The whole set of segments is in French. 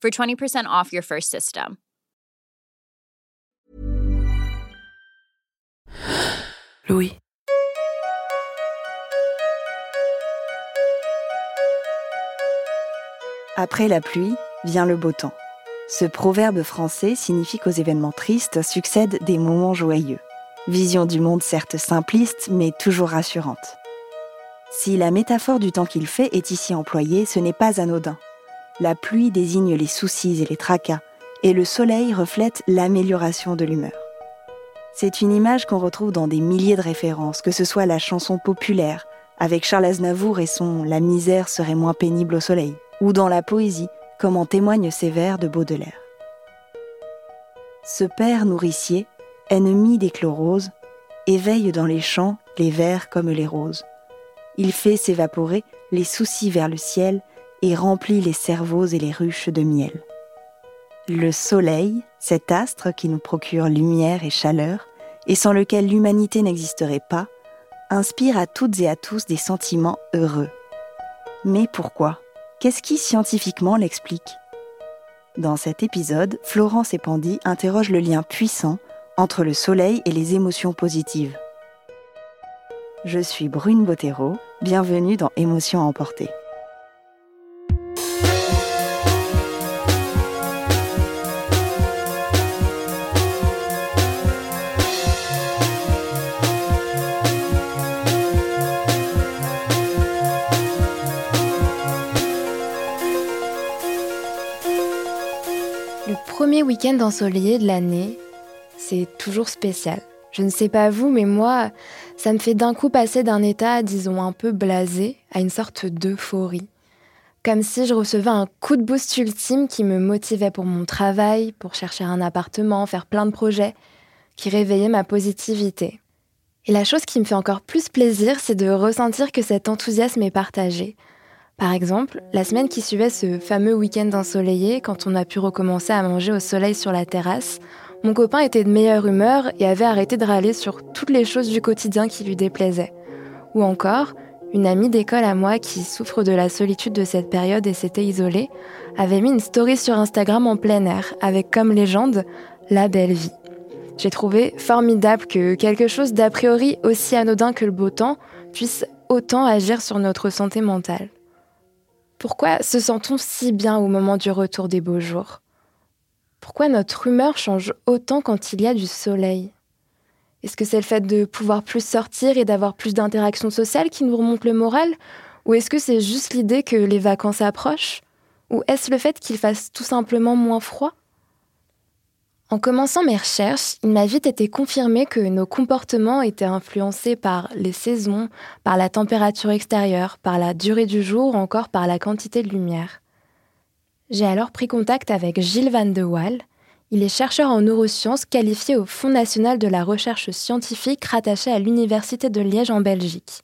for 20% off your first system. Louis. Après la pluie vient le beau temps. Ce proverbe français signifie qu'aux événements tristes succèdent des moments joyeux. Vision du monde certes simpliste, mais toujours rassurante. Si la métaphore du temps qu'il fait est ici employée, ce n'est pas anodin. La pluie désigne les soucis et les tracas, et le soleil reflète l'amélioration de l'humeur. C'est une image qu'on retrouve dans des milliers de références, que ce soit la chanson populaire, avec Charles Aznavour et son La misère serait moins pénible au soleil, ou dans la poésie, comme en témoignent ces vers de Baudelaire. Ce père nourricier, ennemi des chloroses, éveille dans les champs les vers comme les roses. Il fait s'évaporer les soucis vers le ciel et remplit les cerveaux et les ruches de miel. Le soleil, cet astre qui nous procure lumière et chaleur, et sans lequel l'humanité n'existerait pas, inspire à toutes et à tous des sentiments heureux. Mais pourquoi? Qu'est-ce qui scientifiquement l'explique? Dans cet épisode, Florence et Pandy interrogent le lien puissant entre le soleil et les émotions positives. Je suis Brune Bottero, bienvenue dans Émotions emportées. Week-end ensoleillé de l'année, c'est toujours spécial. Je ne sais pas vous, mais moi, ça me fait d'un coup passer d'un état, disons, un peu blasé à une sorte d'euphorie. Comme si je recevais un coup de boost ultime qui me motivait pour mon travail, pour chercher un appartement, faire plein de projets, qui réveillait ma positivité. Et la chose qui me fait encore plus plaisir, c'est de ressentir que cet enthousiasme est partagé. Par exemple, la semaine qui suivait ce fameux week-end ensoleillé, quand on a pu recommencer à manger au soleil sur la terrasse, mon copain était de meilleure humeur et avait arrêté de râler sur toutes les choses du quotidien qui lui déplaisaient. Ou encore, une amie d'école à moi qui souffre de la solitude de cette période et s'était isolée, avait mis une story sur Instagram en plein air, avec comme légende La belle vie. J'ai trouvé formidable que quelque chose d'a priori aussi anodin que le beau temps puisse autant agir sur notre santé mentale. Pourquoi se sent-on si bien au moment du retour des beaux jours? Pourquoi notre humeur change autant quand il y a du soleil? Est-ce que c'est le fait de pouvoir plus sortir et d'avoir plus d'interactions sociales qui nous remonte le moral? Ou est-ce que c'est juste l'idée que les vacances approchent? Ou est-ce le fait qu'il fasse tout simplement moins froid? En commençant mes recherches, il m'a vite été confirmé que nos comportements étaient influencés par les saisons, par la température extérieure, par la durée du jour ou encore par la quantité de lumière. J'ai alors pris contact avec Gilles Van de Waal. Il est chercheur en neurosciences qualifié au Fonds national de la recherche scientifique rattaché à l'Université de Liège en Belgique.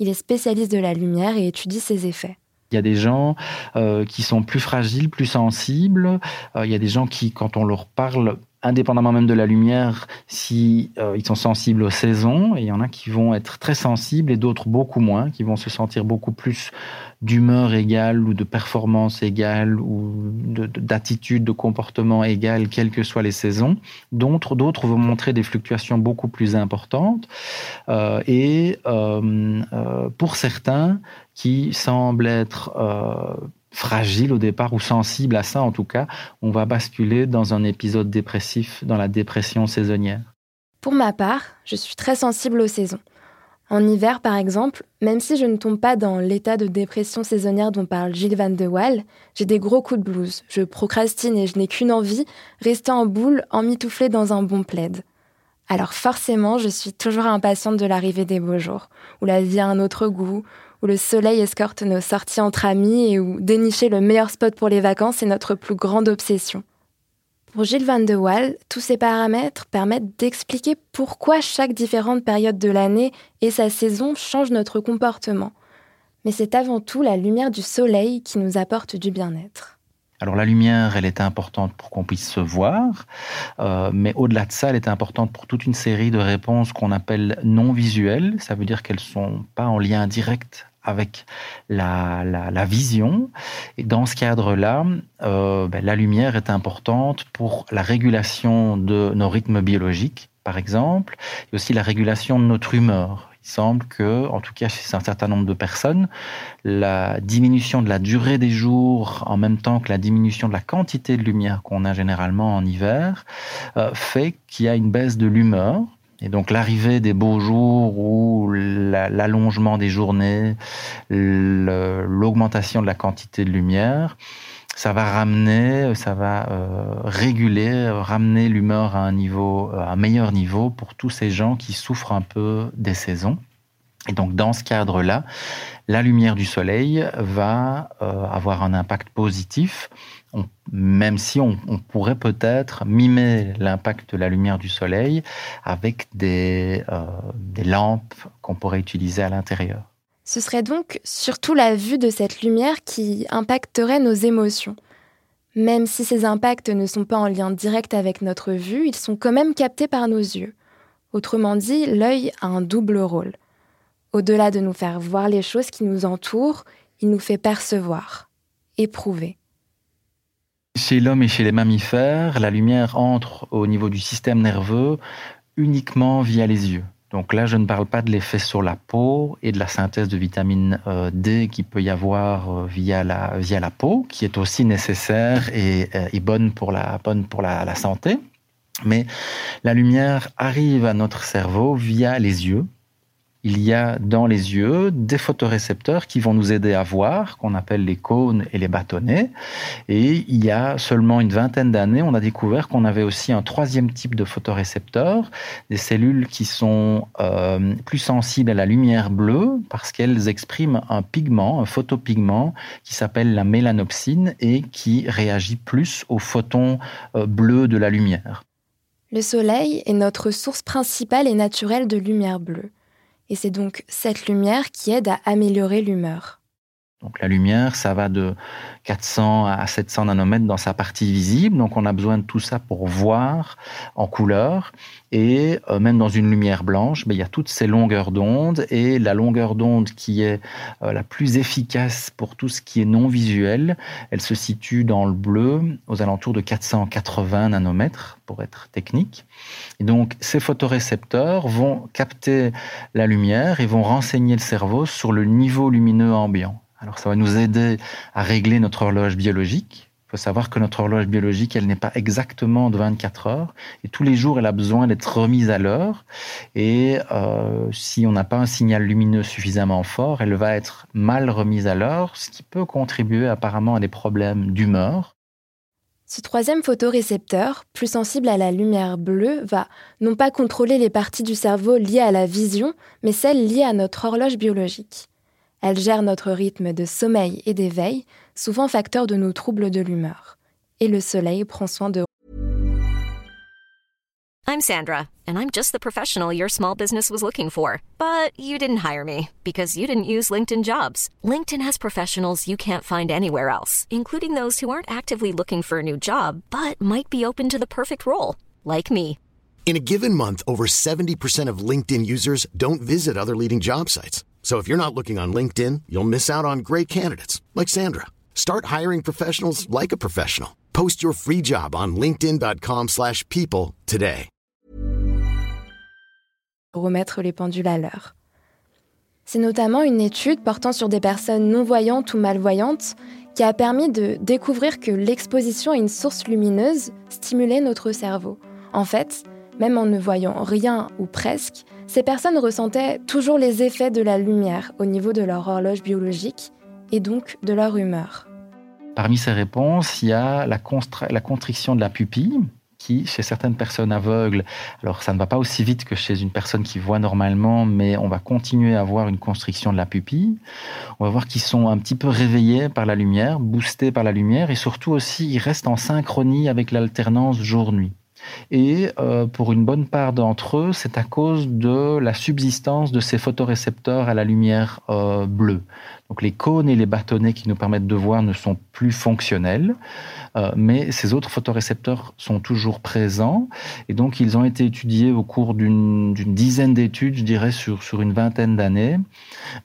Il est spécialiste de la lumière et étudie ses effets. Il y a des gens euh, qui sont plus fragiles, plus sensibles. Euh, il y a des gens qui, quand on leur parle, indépendamment même de la lumière, si euh, ils sont sensibles aux saisons. Il y en a qui vont être très sensibles et d'autres beaucoup moins, qui vont se sentir beaucoup plus d'humeur égale ou de performance égale ou d'attitude, de, comportement égal, quelles que soient les saisons. D'autres, d'autres vont montrer des fluctuations beaucoup plus importantes. Euh, et euh, euh, pour certains qui semblent être fragile au départ ou sensible à ça en tout cas, on va basculer dans un épisode dépressif, dans la dépression saisonnière. Pour ma part, je suis très sensible aux saisons. En hiver, par exemple, même si je ne tombe pas dans l'état de dépression saisonnière dont parle Gilles Van de Waal, j'ai des gros coups de blues. Je procrastine et je n'ai qu'une envie, rester en boule, emmitouflée dans un bon plaid. Alors forcément, je suis toujours impatiente de l'arrivée des beaux jours, où la vie a un autre goût, où le soleil escorte nos sorties entre amis et où dénicher le meilleur spot pour les vacances est notre plus grande obsession. Pour Gilles Van de Waal, tous ces paramètres permettent d'expliquer pourquoi chaque différente période de l'année et sa saison changent notre comportement. Mais c'est avant tout la lumière du soleil qui nous apporte du bien-être. Alors la lumière, elle est importante pour qu'on puisse se voir, euh, mais au-delà de ça, elle est importante pour toute une série de réponses qu'on appelle non visuelles. Ça veut dire qu'elles ne sont pas en lien direct avec la, la, vision. Et dans ce cadre-là, euh, ben, la lumière est importante pour la régulation de nos rythmes biologiques, par exemple, et aussi la régulation de notre humeur. Il semble que, en tout cas chez un certain nombre de personnes, la diminution de la durée des jours, en même temps que la diminution de la quantité de lumière qu'on a généralement en hiver, euh, fait qu'il y a une baisse de l'humeur et donc l'arrivée des beaux jours ou l'allongement des journées, l'augmentation de la quantité de lumière, ça va ramener, ça va euh, réguler, ramener l'humeur à un niveau, à un meilleur niveau pour tous ces gens qui souffrent un peu des saisons. Et donc dans ce cadre-là, la lumière du soleil va euh, avoir un impact positif même si on, pourrait peut-être mimer l'impact de la lumière du soleil avec des, euh, des lampes qu'on pourrait utiliser à l'intérieur. Ce serait donc surtout la vue de cette lumière qui impacterait nos émotions. Même si ces impacts ne sont pas en lien direct avec notre vue, ils sont quand même captés par nos yeux. Autrement dit, l'œil a un double rôle. Au-delà de nous faire voir les choses qui nous entourent, il nous fait percevoir, éprouver. Chez l'homme et chez les mammifères, la lumière entre au niveau du système nerveux uniquement via les yeux. Donc là, je ne parle pas de l'effet sur la peau et de la synthèse de vitamine euh, D qui peut y avoir euh, via la, peau, qui est aussi nécessaire et, euh, bonne pour, la santé. Mais la lumière arrive à notre cerveau via les yeux, il y a dans les yeux des photorécepteurs qui vont nous aider à voir, qu'on appelle les cônes et les bâtonnets. Et il y a seulement une vingtaine d'années, on a découvert qu'on avait aussi un troisième type de photorécepteurs, des cellules qui sont euh, plus sensibles à la lumière bleue parce qu'elles expriment un pigment, un photopigment qui s'appelle la mélanopsine et qui réagit plus aux photons euh, bleus de la lumière. Le soleil est notre source principale et naturelle de lumière bleue et c'est donc cette lumière qui aide à améliorer l'humeur. Donc la lumière, ça va de 400 à 700 nanomètres dans sa partie visible. Donc on a besoin de tout ça pour voir en couleur. Et euh, même dans une lumière blanche, ben, il y a toutes ces longueurs d'onde. Et la longueur d'onde qui est euh, la plus efficace pour tout ce qui est non visuel, elle se situe dans le bleu aux alentours de 480 nanomètres pour être technique. Et donc ces photorécepteurs vont capter la lumière et vont renseigner le cerveau sur le niveau lumineux ambiant. Alors ça va nous aider à régler notre horloge biologique. Il faut savoir que notre horloge biologique, elle n'est pas exactement de 24 heures et tous les jours, elle a besoin d'être remise à l'heure. Et euh, si on n'a pas un signal lumineux suffisamment fort, elle va être mal remise à l'heure, ce qui peut contribuer apparemment à des problèmes d'humeur. Ce troisième photorécepteur, plus sensible à la lumière bleue, va non pas contrôler les parties du cerveau liées à la vision, mais celles liées à notre horloge biologique. Elle gère notre rythme de sommeil et d'éveil, souvent facteur de nos troubles de l'humeur. Et le soleil prend soin de I'm Sandra, and I'm just the professional your small business was looking for. But you didn't hire me because you didn't use LinkedIn Jobs. LinkedIn has professionals you can't find anywhere else, including those who aren't actively looking for a new job but might be open to the perfect role like me. In a given month, over 70% of LinkedIn users don't visit other leading job sites. So if you're not looking on LinkedIn, you'll miss out on great candidates like Sandra. Start hiring professionals like a professional. Post your free job on linkedin.com/people today. Remettre les pendules à l'heure. C'est notamment une étude portant sur des personnes non-voyantes ou malvoyantes qui a permis de découvrir que l'exposition à une source lumineuse stimulait notre cerveau. En fait, même en ne voyant rien ou presque, ces personnes ressentaient toujours les effets de la lumière au niveau de leur horloge biologique et donc de leur humeur. Parmi ces réponses, il y a la, constriction de la pupille, qui, chez certaines personnes aveugles, alors ça ne va pas aussi vite que chez une personne qui voit normalement, mais on va continuer à avoir une constriction de la pupille. On va voir qu'ils sont un petit peu réveillés par la lumière, boostés par la lumière, et surtout aussi, ils restent en synchronie avec l'alternance jour-nuit. Et euh, pour une bonne part d'entre eux, c'est à cause de la subsistance de ces photorécepteurs à la lumière euh, bleue. Donc les cônes et les bâtonnets qui nous permettent de voir ne sont plus fonctionnels, euh, mais ces autres photorécepteurs sont toujours présents. Et donc ils ont été étudiés au cours d'une dizaine d'études, je dirais, sur, une vingtaine d'années,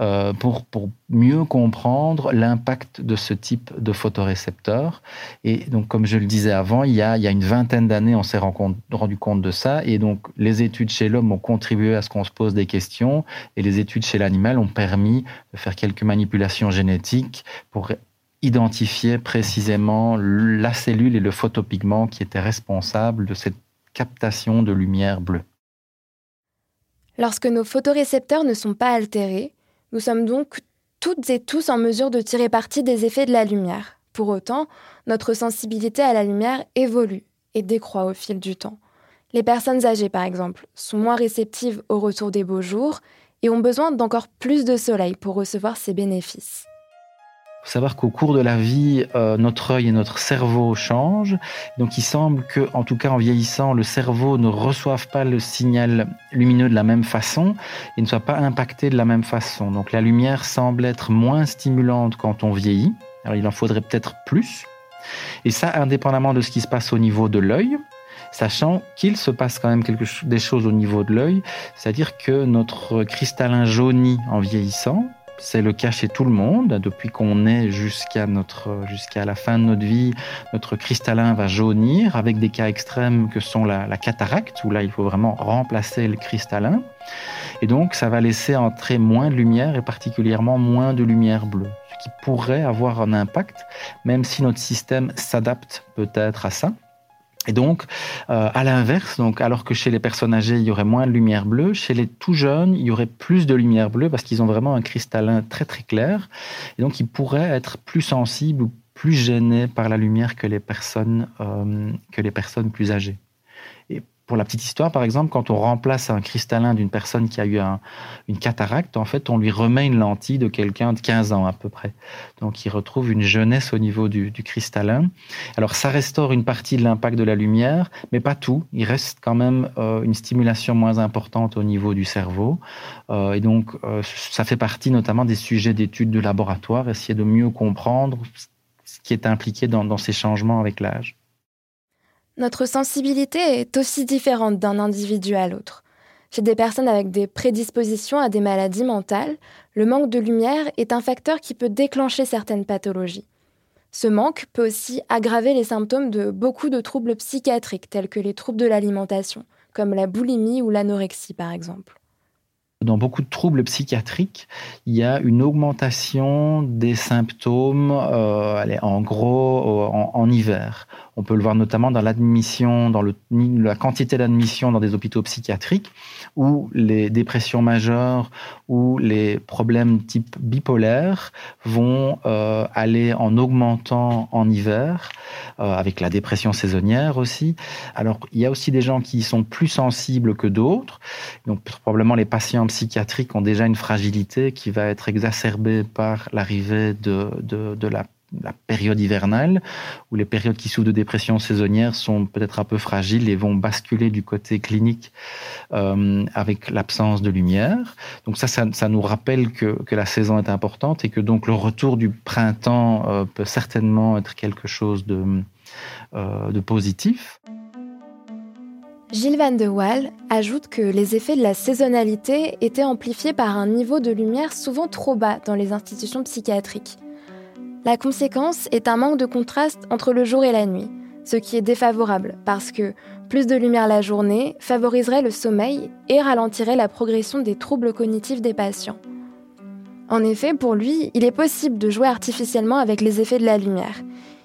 euh, pour, pour mieux comprendre l'impact de ce type de photorécepteurs. Et donc comme je le disais avant, il y a, il y a une vingtaine d'années, on s'est rendu compte de ça. Et donc les études chez l'homme ont contribué à ce qu'on se pose des questions, et les études chez l'animal ont permis de faire quelques manipulations génétique pour identifier précisément la cellule et le photopigment qui étaient responsables de cette captation de lumière bleue. Lorsque nos photorécepteurs ne sont pas altérés, nous sommes donc toutes et tous en mesure de tirer parti des effets de la lumière. Pour autant, notre sensibilité à la lumière évolue et décroît au fil du temps. Les personnes âgées, par exemple, sont moins réceptives au retour des beaux jours et ont besoin d'encore plus de soleil pour recevoir ces bénéfices. Faut savoir qu'au cours de la vie, euh, notre œil et notre cerveau changent. Donc il semble que, en tout cas en vieillissant, le cerveau ne reçoive pas le signal lumineux de la même façon et ne soit pas impacté de la même façon. Donc la lumière semble être moins stimulante quand on vieillit. Alors il en faudrait peut-être plus. Et ça, indépendamment de ce qui se passe au niveau de l'œil, sachant qu'il se passe quand même quelque des choses au niveau de l'œil, c'est-à-dire que notre cristallin jaunit en vieillissant, c'est le cas chez tout le monde. Depuis qu'on est jusqu'à notre, jusqu'à la fin de notre vie, notre cristallin va jaunir avec des cas extrêmes que sont la, la cataracte, où là, il faut vraiment remplacer le cristallin. Et donc, ça va laisser entrer moins de lumière et particulièrement moins de lumière bleue, ce qui pourrait avoir un impact, même si notre système s'adapte peut-être à ça. Et donc, euh, à l'inverse, donc alors que chez les personnes âgées, il y aurait moins de lumière bleue, chez les tout jeunes, il y aurait plus de lumière bleue parce qu'ils ont vraiment un cristallin très très clair. Et donc, ils pourraient être plus sensibles ou plus gênés par la lumière que les personnes, euh, que les personnes plus âgées. Pour la petite histoire, par exemple, quand on remplace un cristallin d'une personne qui a eu une cataracte, en fait, on lui remet une lentille de quelqu'un de 15 ans à peu près. Donc, il retrouve une jeunesse au niveau du, cristallin. Alors, ça restaure une partie de l'impact de la lumière, mais pas tout. Il reste quand même euh, une stimulation moins importante au niveau du cerveau. Euh, et donc, euh, ça fait partie notamment des sujets d'études de laboratoire, essayer de mieux comprendre ce qui est impliqué dans ces changements avec l'âge. Notre sensibilité est aussi différente d'un individu à l'autre. Chez des personnes avec des prédispositions à des maladies mentales, le manque de lumière est un facteur qui peut déclencher certaines pathologies. Ce manque peut aussi aggraver les symptômes de beaucoup de troubles psychiatriques tels que les troubles de l'alimentation, comme la boulimie ou l'anorexie par exemple. Dans beaucoup de troubles psychiatriques, il y a une augmentation des symptômes, euh, en gros, en hiver. On peut le voir notamment dans l'admission, dans le, la quantité d'admissions dans des hôpitaux psychiatriques, où les dépressions majeures ou les problèmes type bipolaire vont euh, aller en augmentant en hiver, avec la dépression saisonnière aussi. Alors, il y a aussi des gens qui sont plus sensibles que d'autres. Donc, probablement, les patients psychiatriques ont déjà une fragilité qui va être exacerbée par l'arrivée de, de, de la la période hivernale, où les périodes qui souffrent de dépression saisonnière sont peut-être un peu fragiles et vont basculer du côté clinique euh, avec l'absence de lumière. Donc ça, ça, nous rappelle que, la saison est importante et que donc le retour du printemps euh, peut certainement être quelque chose de, euh, de positif. Gilles Van de Waal ajoute que les effets de la saisonnalité étaient amplifiés par un niveau de lumière souvent trop bas dans les institutions psychiatriques. La conséquence est un manque de contraste entre le jour et la nuit, ce qui est défavorable parce que plus de lumière la journée favoriserait le sommeil et ralentirait la progression des troubles cognitifs des patients. En effet, pour lui, il est possible de jouer artificiellement avec les effets de la lumière.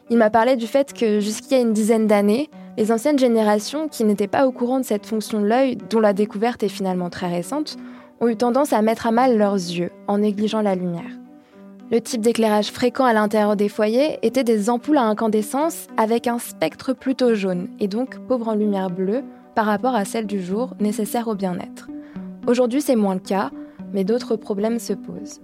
Il m'a parlé du fait que jusqu'il y a une dizaine d'années, les anciennes générations, qui n'étaient pas au courant de cette fonction de l'œil, dont la découverte est finalement très récente, ont eu tendance à mettre à mal leurs yeux en négligeant la lumière. Le type d'éclairage fréquent à l'intérieur des foyers était des ampoules à incandescence avec un spectre plutôt jaune et donc pauvre en lumière bleue par rapport à celle du jour nécessaire au bien-être. Aujourd'hui, c'est moins le cas, mais d'autres problèmes se posent.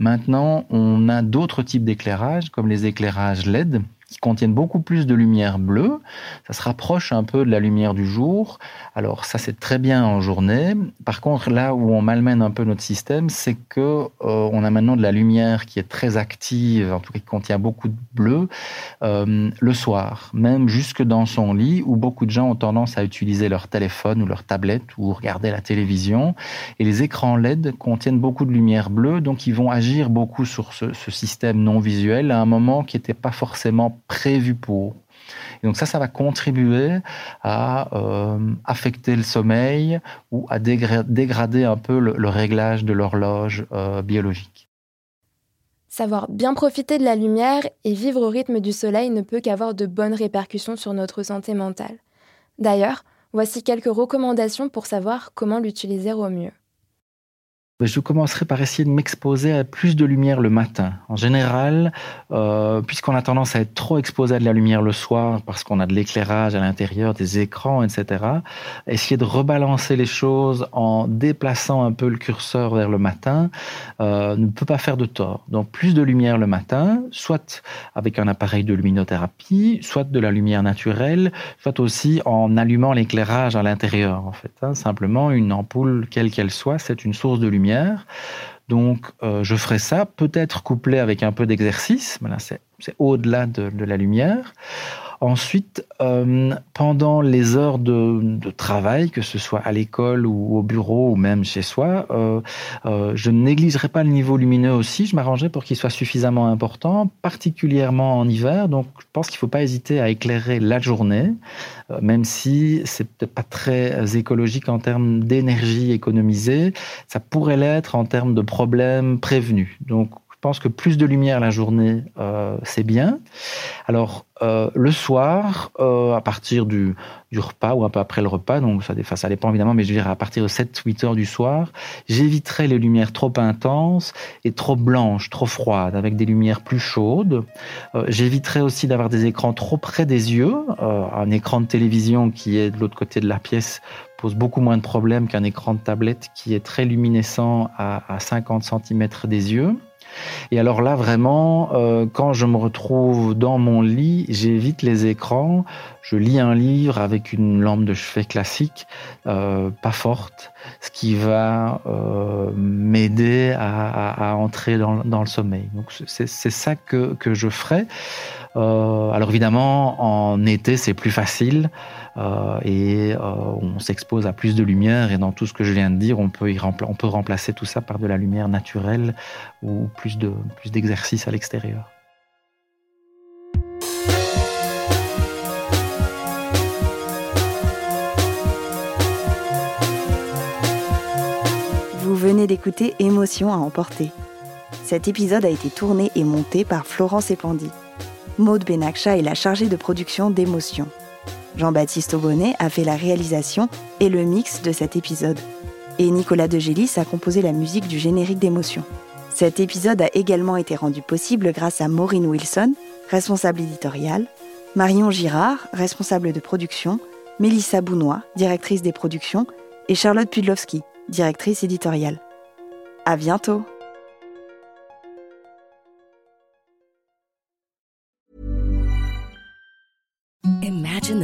Maintenant, on a d'autres types d'éclairage, comme les éclairages LED, qui contiennent beaucoup plus de lumière bleue. Ça se rapproche un peu de la lumière du jour. Alors ça, c'est très bien en journée. Par contre, là où on malmène un peu notre système, c'est que euh, on a maintenant de la lumière qui est très active, en tout cas qui contient beaucoup de bleu, euh, le soir, même jusque dans son lit, où beaucoup de gens ont tendance à utiliser leur téléphone ou leur tablette ou regarder la télévision. Et les écrans LED contiennent beaucoup de lumière bleue, donc ils vont agir beaucoup sur ce, ce système non visuel à un moment qui n'était pas forcément prévu pour. Et donc ça, ça va contribuer à euh, affecter le sommeil ou à dégrader un peu le, réglage de l'horloge euh, biologique. Savoir bien profiter de la lumière et vivre au rythme du soleil ne peut qu'avoir de bonnes répercussions sur notre santé mentale. D'ailleurs, voici quelques recommandations pour savoir comment l'utiliser au mieux je commencerai par essayer de m'exposer à plus de lumière le matin. En général, euh, puisqu'on a tendance à être trop exposé à de la lumière le soir parce qu'on a de l'éclairage à l'intérieur, des écrans, etc., essayer de rebalancer les choses en déplaçant un peu le curseur vers le matin euh, ne peut pas faire de tort. Donc plus de lumière le matin, soit avec un appareil de luminothérapie, soit de la lumière naturelle, soit aussi en allumant l'éclairage à l'intérieur. En fait, hein. simplement une ampoule quelle qu'elle soit, c'est une source de lumière donc, euh, je ferai ça, peut-être couplé avec un peu d'exercice, mais là, c'est au-delà de, la lumière. Ensuite, euh, pendant les heures de, travail, que ce soit à l'école ou au bureau ou même chez soi, euh, euh, je ne négligerai pas le niveau lumineux aussi. Je m'arrangerai pour qu'il soit suffisamment important, particulièrement en hiver. Donc, je pense qu'il ne faut pas hésiter à éclairer la journée, même si c'est peut-être pas très écologique en termes d'énergie économisée. Ça pourrait l'être en termes de problèmes prévenus. Pense que plus de lumière la journée, euh, c'est bien. Alors, euh, le soir, euh, à partir du, repas ou un peu après le repas, donc ça, ça dépend évidemment, mais je dirais à partir de 7-8 heures du soir, j'éviterai les lumières trop intenses et trop blanches, trop froides, avec des lumières plus chaudes. Euh, j'éviterai aussi d'avoir des écrans trop près des yeux. Un écran de télévision qui est de l'autre côté de la pièce pose beaucoup moins de problèmes qu'un écran de tablette qui est très luminescent à, à 50 cm des yeux. Et alors là, vraiment, euh, quand je me retrouve dans mon lit, j'évite les écrans. Je lis un livre avec une lampe de chevet classique, euh, pas forte, ce qui va euh, m'aider à, entrer dans, le sommeil. Donc c'est ça que, que je ferai. alors évidemment, en été, c'est plus facile. Euh, et euh, on s'expose à plus de lumière et dans tout ce que je viens de dire, on peut, on peut remplacer tout ça par de la lumière naturelle ou plus de plus d'exercice à l'extérieur. Vous venez d'écouter Émotion à emporter. Cet épisode a été tourné et monté par Florence Epandi. Maude Benakcha est la chargée de production d'Émotion. Jean-Baptiste Aubonnet a fait la réalisation et le mix de cet épisode. Et Nicolas Degélis a composé la musique du générique d'émotion. Cet épisode a également été rendu possible grâce à Maureen Wilson, responsable éditoriale, Marion Girard, responsable de production, Mélissa Bounois, directrice des productions, et Charlotte Pudlowski, directrice éditoriale. À bientôt!